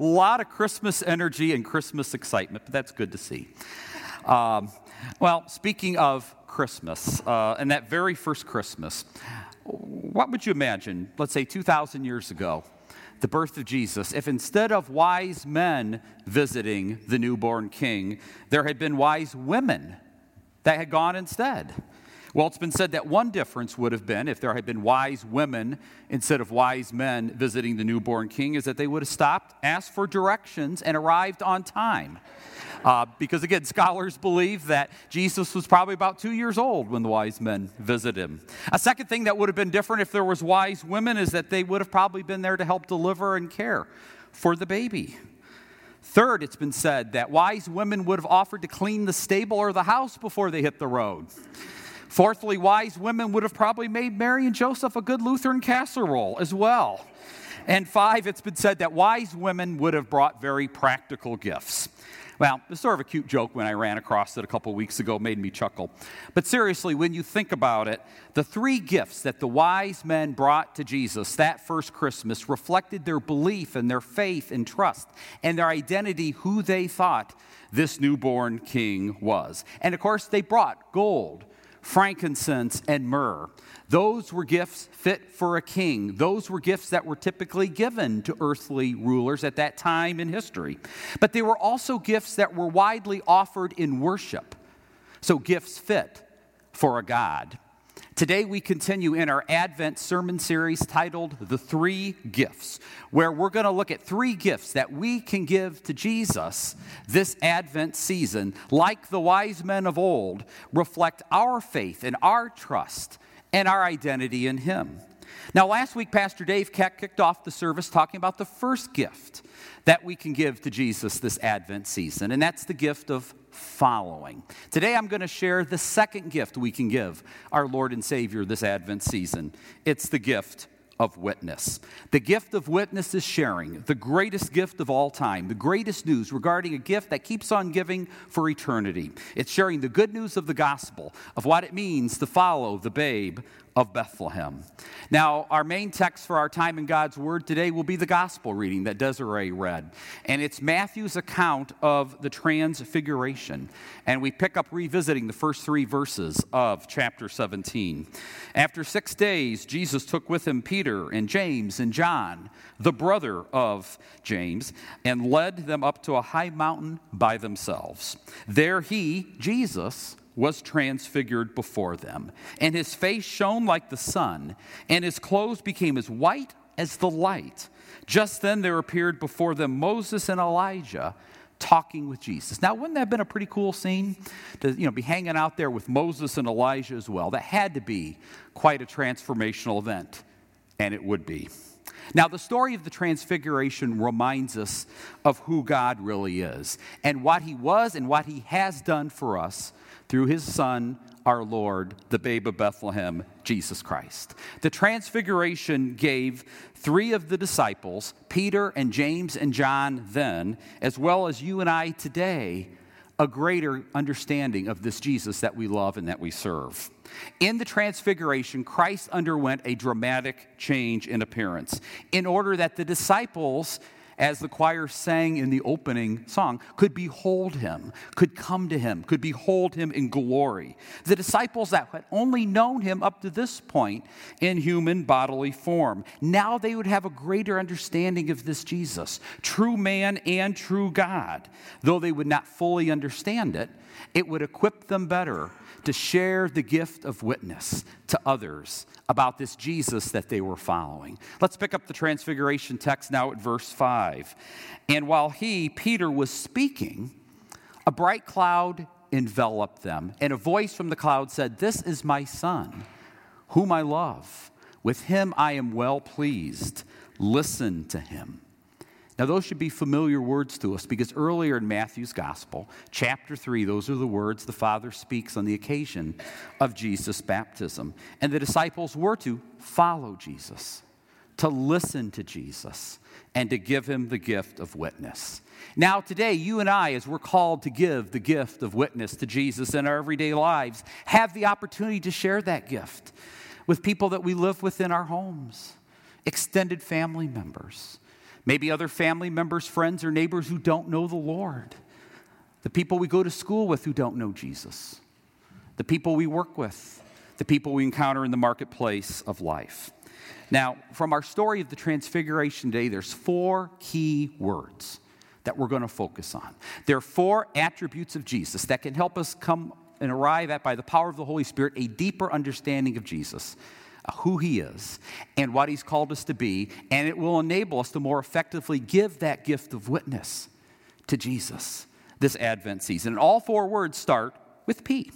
A lot of Christmas energy and Christmas excitement, but that's good to see. Um, well, speaking of Christmas, uh, and that very first Christmas, what would you imagine, let's say 2,000 years ago, the birth of Jesus, if instead of wise men visiting the newborn king, there had been wise women that had gone instead? Well, it's been said that one difference would have been if there had been wise women instead of wise men visiting the newborn king, is that they would have stopped, asked for directions, and arrived on time. Uh, because again, scholars believe that Jesus was probably about two years old when the wise men visited him. A second thing that would have been different if there was wise women is that they would have probably been there to help deliver and care for the baby. Third, it's been said that wise women would have offered to clean the stable or the house before they hit the road. Fourthly, wise women would have probably made Mary and Joseph a good Lutheran casserole as well. And five, it's been said that wise women would have brought very practical gifts. Well, is sort of a cute joke when I ran across it a couple weeks ago, made me chuckle. But seriously, when you think about it, the three gifts that the wise men brought to Jesus that first Christmas reflected their belief and their faith and trust and their identity, who they thought this newborn king was. And of course, they brought gold frankincense, and myrrh. Those were gifts fit for a king. Those were gifts that were typically given to earthly rulers at that time in history. But they were also gifts that were widely offered in worship. So, gifts fit for a God. Today, we continue in our Advent sermon series titled The Three Gifts, where we're going to look at three gifts that we can give to Jesus this Advent season, like the wise men of old, reflect our faith and our trust and our identity in Him. Now, last week, Pastor Dave Keck kicked off the service talking about the first gift that we can give to Jesus this Advent season, and that's the gift of following. Today I'm going to share the second gift we can give our Lord and Savior this Advent season. It's the gift of witness. The gift of witness is sharing, the greatest gift of all time, the greatest news regarding a gift that keeps on giving for eternity. It's sharing the good news of the gospel, of what it means to follow the babe of Bethlehem. Now, our main text for our time in God's Word today will be the gospel reading that Desiree read. And it's Matthew's account of the Transfiguration. And we pick up revisiting the first three verses of chapter 17. After six days, Jesus took with him Peter and James and John, the brother of James, and led them up to a high mountain by themselves. There he, Jesus, was transfigured before them, and his face shone like the sun, and his clothes became as white as the light. Just then there appeared before them Moses and Elijah talking with Jesus. Now, wouldn't that have been a pretty cool scene to you know, be hanging out there with Moses and Elijah as well? That had to be quite a transformational event, and it would be. Now, the story of the Transfiguration reminds us of who God really is and what He was and what He has done for us through his Son, our Lord, the babe of Bethlehem, Jesus Christ. The Transfiguration gave three of the disciples, Peter and James and John, then, as well as you and I today, a greater understanding of this Jesus that we love and that we serve. In the Transfiguration, Christ underwent a dramatic change in appearance in order that the disciples as the choir sang in the opening song, could behold him, could come to him, could behold him in glory. The disciples that had only known him up to this point in human bodily form, now they would have a greater understanding of this Jesus, true man and true God. Though they would not fully understand it, it would equip them better to share the gift of witness to others about this Jesus that they were following. Let's pick up the Transfiguration text now at verse 5. And while he, Peter, was speaking, a bright cloud enveloped them, and a voice from the cloud said, This is my son, whom I love. With him I am well pleased. Listen to him. Now, those should be familiar words to us because earlier in Matthew's Gospel, chapter 3, those are the words the Father speaks on the occasion of Jesus' baptism. And the disciples were to follow Jesus, to listen to Jesus, and to give him the gift of witness. Now, today, you and I, as we're called to give the gift of witness to Jesus in our everyday lives, have the opportunity to share that gift with people that we live with in our homes, extended family members Maybe other family members, friends, or neighbors who don't know the Lord. The people we go to school with who don't know Jesus. The people we work with. The people we encounter in the marketplace of life. Now, from our story of the Transfiguration Day, there's four key words that we're going to focus on. There are four attributes of Jesus that can help us come and arrive at, by the power of the Holy Spirit, a deeper understanding of Jesus who He is and what He's called us to be, and it will enable us to more effectively give that gift of witness to Jesus this Advent season. And all four words start with P.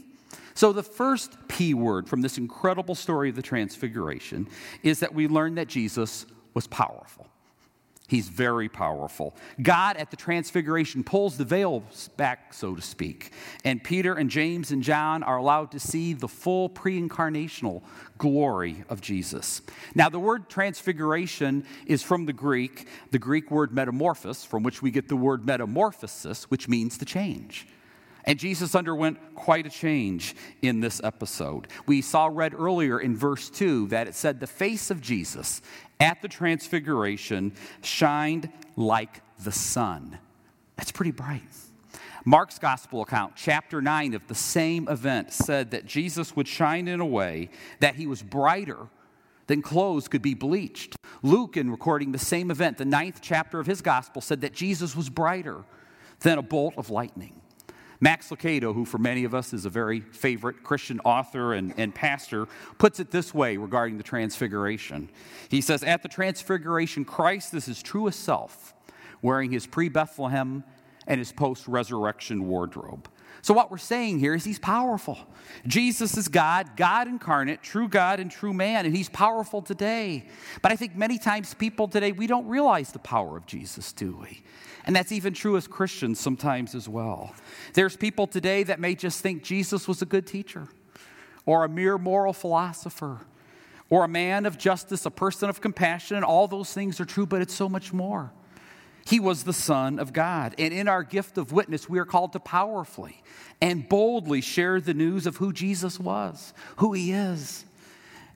So, the first P word from this incredible story of the Transfiguration is that we learn that Jesus was powerful. He's very powerful. God at the transfiguration pulls the veil back, so to speak. And Peter and James and John are allowed to see the full pre incarnational glory of Jesus. Now, the word transfiguration is from the Greek, the Greek word metamorphosis, from which we get the word metamorphosis, which means to change. And Jesus underwent quite a change in this episode. We saw read earlier in verse 2 that it said the face of Jesus at the transfiguration shined like the sun. That's pretty bright. Mark's gospel account, chapter 9 of the same event, said that Jesus would shine in a way that he was brighter than clothes could be bleached. Luke, in recording the same event, the ninth chapter of his gospel, said that Jesus was brighter than a bolt of lightning. Max Lucado, who for many of us is a very favorite Christian author and, and pastor, puts it this way regarding the Transfiguration. He says, At the Transfiguration, Christ is his truest self, wearing his pre Bethlehem and his post resurrection wardrobe. So, what we're saying here is he's powerful. Jesus is God, God incarnate, true God and true man, and he's powerful today. But I think many times people today, we don't realize the power of Jesus, do we? And that's even true as Christians sometimes as well. There's people today that may just think Jesus was a good teacher, or a mere moral philosopher, or a man of justice, a person of compassion, and all those things are true, but it's so much more. He was the Son of God. And in our gift of witness, we are called to powerfully and boldly share the news of who Jesus was, who He is,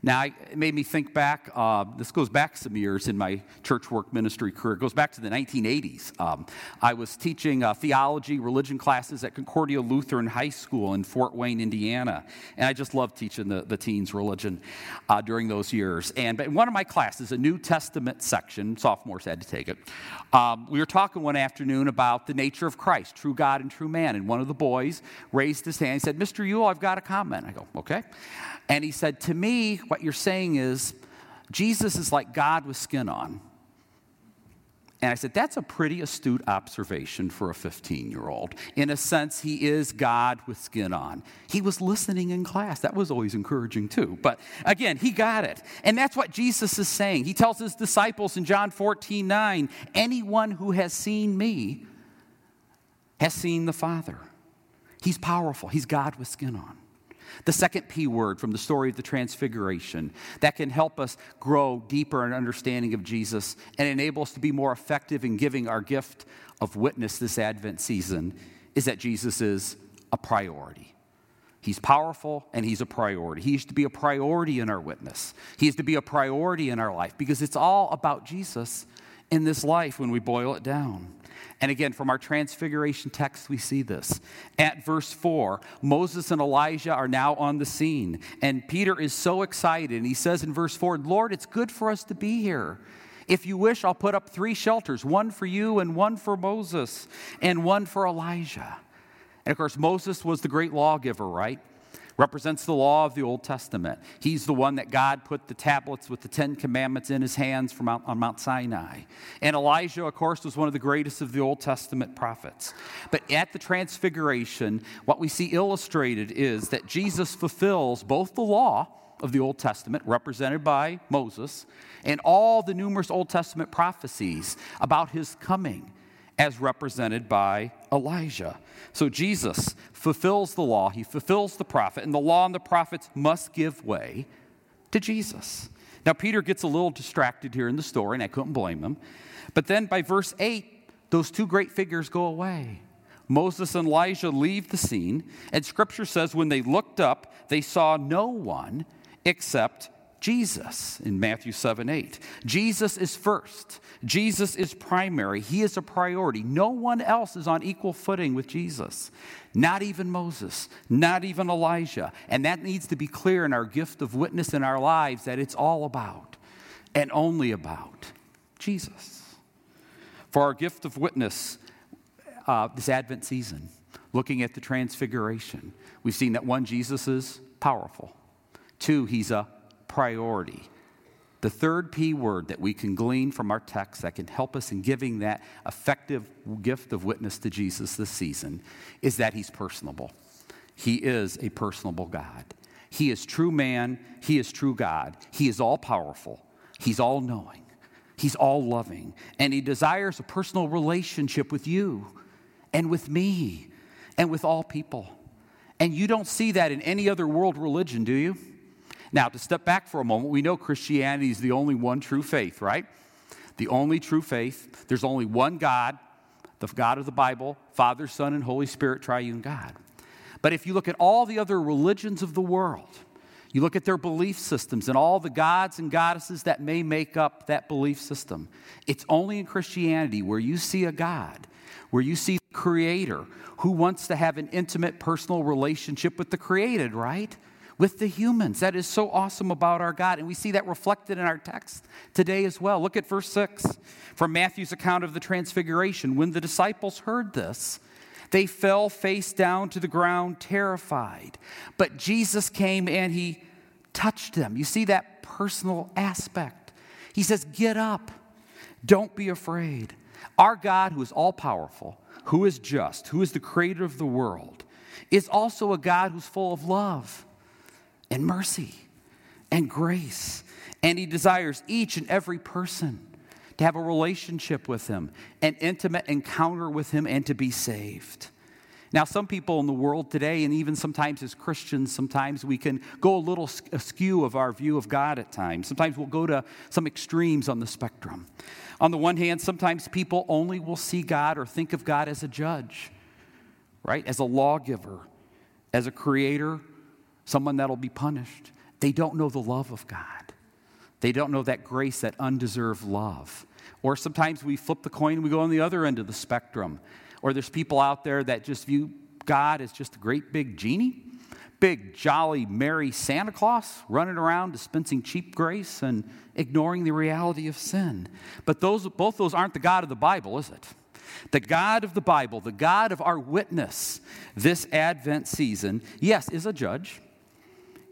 now, it made me think back. Uh, this goes back some years in my church work ministry career. It goes back to the 1980s. Um, I was teaching uh, theology, religion classes at Concordia Lutheran High School in Fort Wayne, Indiana. And I just loved teaching the, the teens religion uh, during those years. And in one of my classes, a New Testament section, sophomores had to take it, um, we were talking one afternoon about the nature of Christ, true God and true man. And one of the boys raised his hand and said, Mr. Yule, I've got a comment. I go, okay. And he said, To me, what you're saying is Jesus is like God with skin on. And I said, That's a pretty astute observation for a 15 year old. In a sense, he is God with skin on. He was listening in class. That was always encouraging, too. But again, he got it. And that's what Jesus is saying. He tells his disciples in John 14 9, Anyone who has seen me has seen the Father. He's powerful, he's God with skin on. The second P word from the story of the Transfiguration that can help us grow deeper in understanding of Jesus and enable us to be more effective in giving our gift of witness this Advent season is that Jesus is a priority. He's powerful and he's a priority. He is to be a priority in our witness. He is to be a priority in our life because it's all about Jesus in this life when we boil it down. And again, from our transfiguration text, we see this. At verse 4, Moses and Elijah are now on the scene. And Peter is so excited. And he says in verse 4, Lord, it's good for us to be here. If you wish, I'll put up three shelters one for you, and one for Moses, and one for Elijah. And of course, Moses was the great lawgiver, right? Represents the law of the Old Testament. He's the one that God put the tablets with the Ten Commandments in his hands from Mount, on Mount Sinai. And Elijah, of course, was one of the greatest of the Old Testament prophets. But at the Transfiguration, what we see illustrated is that Jesus fulfills both the law of the Old Testament, represented by Moses, and all the numerous Old Testament prophecies about his coming as represented by Elijah. So Jesus fulfills the law, he fulfills the prophet, and the law and the prophets must give way to Jesus. Now, Peter gets a little distracted here in the story, and I couldn't blame him. But then by verse 8, those two great figures go away. Moses and Elijah leave the scene, and scripture says when they looked up, they saw no one except Jesus in Matthew 7 8. Jesus is first. Jesus is primary. He is a priority. No one else is on equal footing with Jesus. Not even Moses, not even Elijah. And that needs to be clear in our gift of witness in our lives that it's all about and only about Jesus. For our gift of witness uh, this Advent season, looking at the transfiguration, we've seen that one, Jesus is powerful. Two, he's a priority. The third P word that we can glean from our text that can help us in giving that effective gift of witness to Jesus this season is that he's personable. He is a personable God. He is true man, he is true God. He is all powerful, he's all knowing, he's all loving, and he desires a personal relationship with you and with me and with all people. And you don't see that in any other world religion, do you? Now, to step back for a moment, we know Christianity is the only one true faith, right? The only true faith. There's only one God, the God of the Bible, Father, Son, and Holy Spirit, triune God. But if you look at all the other religions of the world, you look at their belief systems and all the gods and goddesses that may make up that belief system. It's only in Christianity where you see a God, where you see the Creator who wants to have an intimate personal relationship with the created, right? With the humans. That is so awesome about our God. And we see that reflected in our text today as well. Look at verse 6 from Matthew's account of the Transfiguration. When the disciples heard this, they fell face down to the ground, terrified. But Jesus came and he touched them. You see that personal aspect. He says, Get up, don't be afraid. Our God, who is all powerful, who is just, who is the creator of the world, is also a God who's full of love and mercy and grace. And He desires each and every person to have a relationship with Him, an intimate encounter with Him, and to be saved. Now, some people in the world today, and even sometimes as Christians, sometimes we can go a little askew of our view of God at times. Sometimes we'll go to some extremes on the spectrum. On the one hand, sometimes people only will see God or think of God as a judge, right? As a lawgiver, as a creator, someone that'll be punished. They don't know the love of God. They don't know that grace, that undeserved love. Or sometimes we flip the coin and we go on the other end of the spectrum. Or there's people out there that just view God as just a great big genie, big, jolly, merry Santa Claus running around dispensing cheap grace and ignoring the reality of sin. But those, both those aren't the God of the Bible, is it? The God of the Bible, the God of our witness this Advent season, yes, is a judge.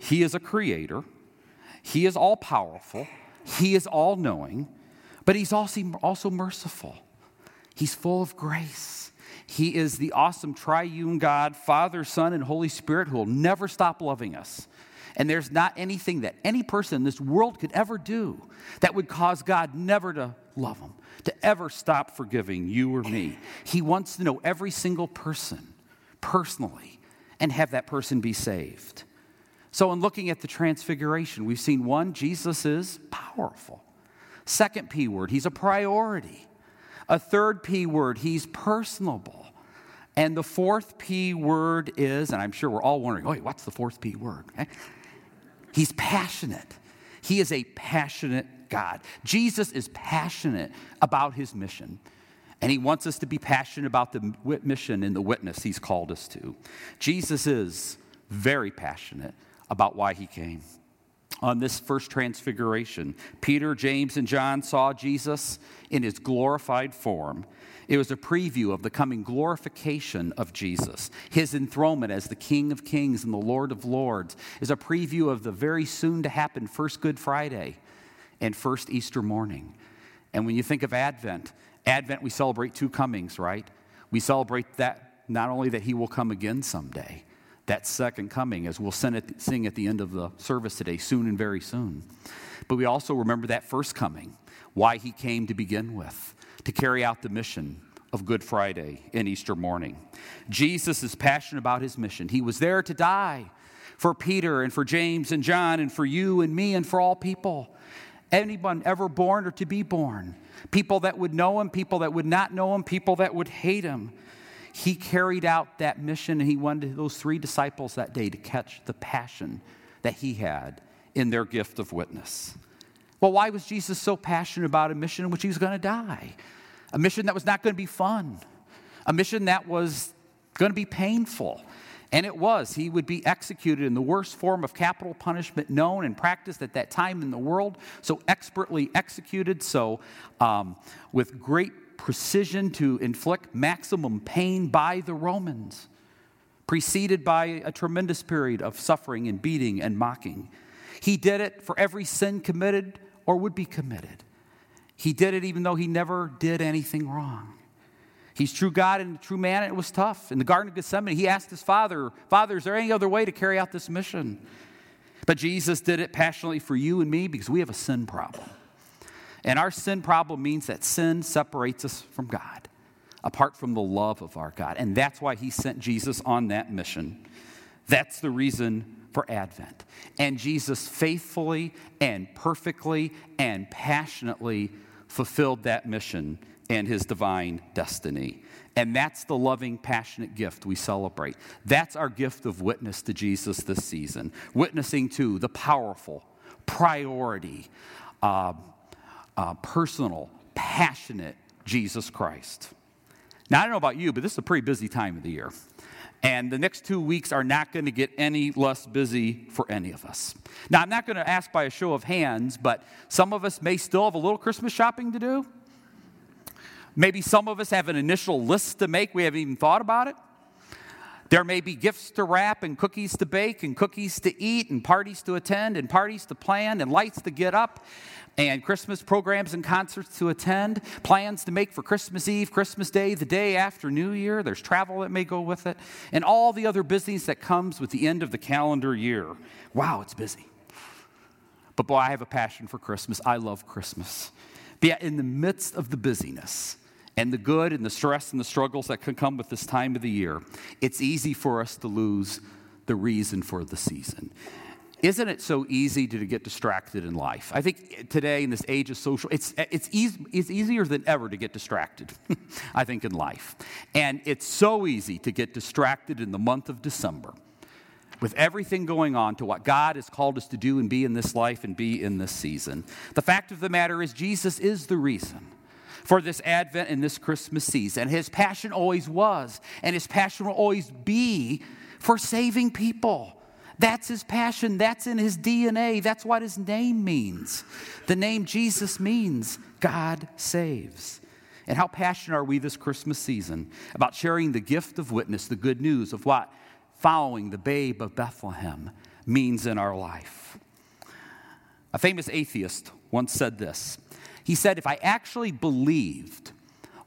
He is a creator, He is all powerful, He is all knowing, but He's also, also merciful. He's full of grace. He is the awesome triune God, Father, Son, and Holy Spirit who will never stop loving us. And there's not anything that any person in this world could ever do that would cause God never to love them, to ever stop forgiving you or me. He wants to know every single person personally and have that person be saved. So, in looking at the transfiguration, we've seen one, Jesus is powerful. Second P word, he's a priority. A third P word, he's personable. And the fourth P word is, and I'm sure we're all wondering, oh, what's the fourth P word? Okay? He's passionate. He is a passionate God. Jesus is passionate about his mission. And he wants us to be passionate about the mission and the witness he's called us to. Jesus is very passionate about why he came. On this first transfiguration, Peter, James, and John saw Jesus in his glorified form. It was a preview of the coming glorification of Jesus. His enthronement as the King of Kings and the Lord of Lords is a preview of the very soon to happen first Good Friday and first Easter morning. And when you think of Advent, Advent, we celebrate two comings, right? We celebrate that not only that he will come again someday, that second coming, as we'll sing at the end of the service today, soon and very soon. But we also remember that first coming, why he came to begin with, to carry out the mission of Good Friday and Easter morning. Jesus is passionate about his mission. He was there to die for Peter and for James and John and for you and me and for all people. Anyone ever born or to be born. People that would know him, people that would not know him, people that would hate him he carried out that mission and he wanted those three disciples that day to catch the passion that he had in their gift of witness. Well, why was Jesus so passionate about a mission in which he was going to die? A mission that was not going to be fun, a mission that was going to be painful. And it was. He would be executed in the worst form of capital punishment known and practiced at that time in the world, so expertly executed, so um, with great precision to inflict maximum pain by the Romans, preceded by a tremendous period of suffering and beating and mocking. He did it for every sin committed or would be committed. He did it even though he never did anything wrong. He's true God and true man, and it was tough. In the Garden of Gethsemane, he asked his father, Father, is there any other way to carry out this mission? But Jesus did it passionately for you and me because we have a sin problem. And our sin problem means that sin separates us from God, apart from the love of our God. And that's why he sent Jesus on that mission. That's the reason for Advent. And Jesus faithfully and perfectly and passionately fulfilled that mission and his divine destiny. And that's the loving, passionate gift we celebrate. That's our gift of witness to Jesus this season. Witnessing to the powerful, priority, uh, uh, personal, passionate Jesus Christ. Now, I don't know about you, but this is a pretty busy time of the year. And the next two weeks are not going to get any less busy for any of us. Now, I'm not going to ask by a show of hands, but some of us may still have a little Christmas shopping to do. Maybe some of us have an initial list to make, we haven't even thought about it. There may be gifts to wrap, and cookies to bake, and cookies to eat, and parties to attend, and parties to plan, and lights to get up, and Christmas programs and concerts to attend, plans to make for Christmas Eve, Christmas Day, the day after New Year. There's travel that may go with it, and all the other business that comes with the end of the calendar year. Wow, it's busy. But boy, I have a passion for Christmas. I love Christmas. But yet, in the midst of the busyness, and the good and the stress and the struggles that can come with this time of the year, it's easy for us to lose the reason for the season. Isn't it so easy to get distracted in life? I think today, in this age of social, it's, it's, easy, it's easier than ever to get distracted, I think, in life. And it's so easy to get distracted in the month of December with everything going on to what God has called us to do and be in this life and be in this season. The fact of the matter is, Jesus is the reason for this Advent and this Christmas season. His passion always was, and his passion will always be for saving people. That's his passion. That's in his DNA. That's what his name means. The name Jesus means God saves. And how passionate are we this Christmas season about sharing the gift of witness, the good news of what following the babe of Bethlehem means in our life? A famous atheist once said this He said, If I actually believed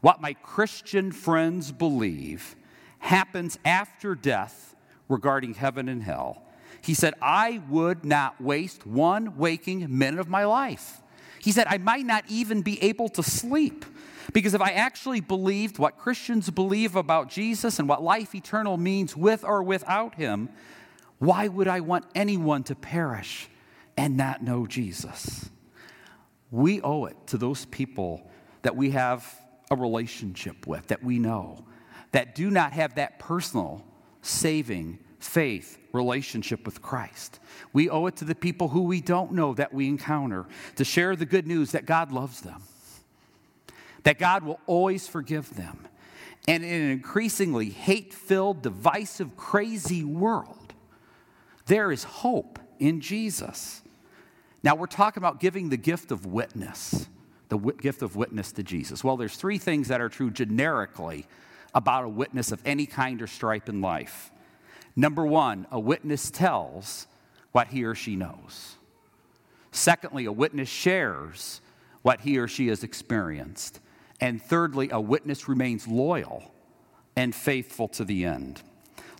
what my Christian friends believe happens after death regarding heaven and hell, he said, I would not waste one waking minute of my life. He said, I might not even be able to sleep. Because if I actually believed what Christians believe about Jesus and what life eternal means with or without him, why would I want anyone to perish and not know Jesus? We owe it to those people that we have a relationship with, that we know, that do not have that personal saving faith relationship with Christ. We owe it to the people who we don't know that we encounter to share the good news that God loves them, that God will always forgive them. And in an increasingly hate filled, divisive, crazy world, there is hope in Jesus. Now, we're talking about giving the gift of witness, the gift of witness to Jesus. Well, there's three things that are true generically about a witness of any kind or stripe in life. Number one, a witness tells what he or she knows. Secondly, a witness shares what he or she has experienced. And thirdly, a witness remains loyal and faithful to the end.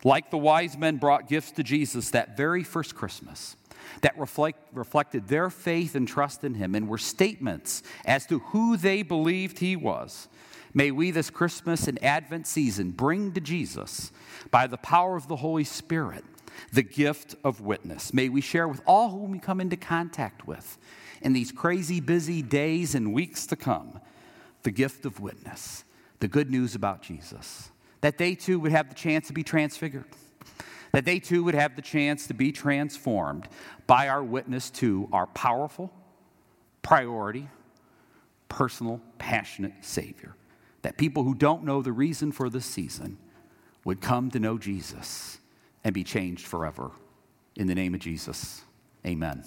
Like the wise men brought gifts to Jesus that very first Christmas that reflect, reflected their faith and trust in him and were statements as to who they believed he was. May we this Christmas and Advent season bring to Jesus, by the power of the Holy Spirit, the gift of witness. May we share with all whom we come into contact with in these crazy, busy days and weeks to come the gift of witness, the good news about Jesus, that they too would have the chance to be transfigured that they too would have the chance to be transformed by our witness to our powerful, priority, personal, passionate Savior. That people who don't know the reason for the season would come to know Jesus and be changed forever. In the name of Jesus, amen.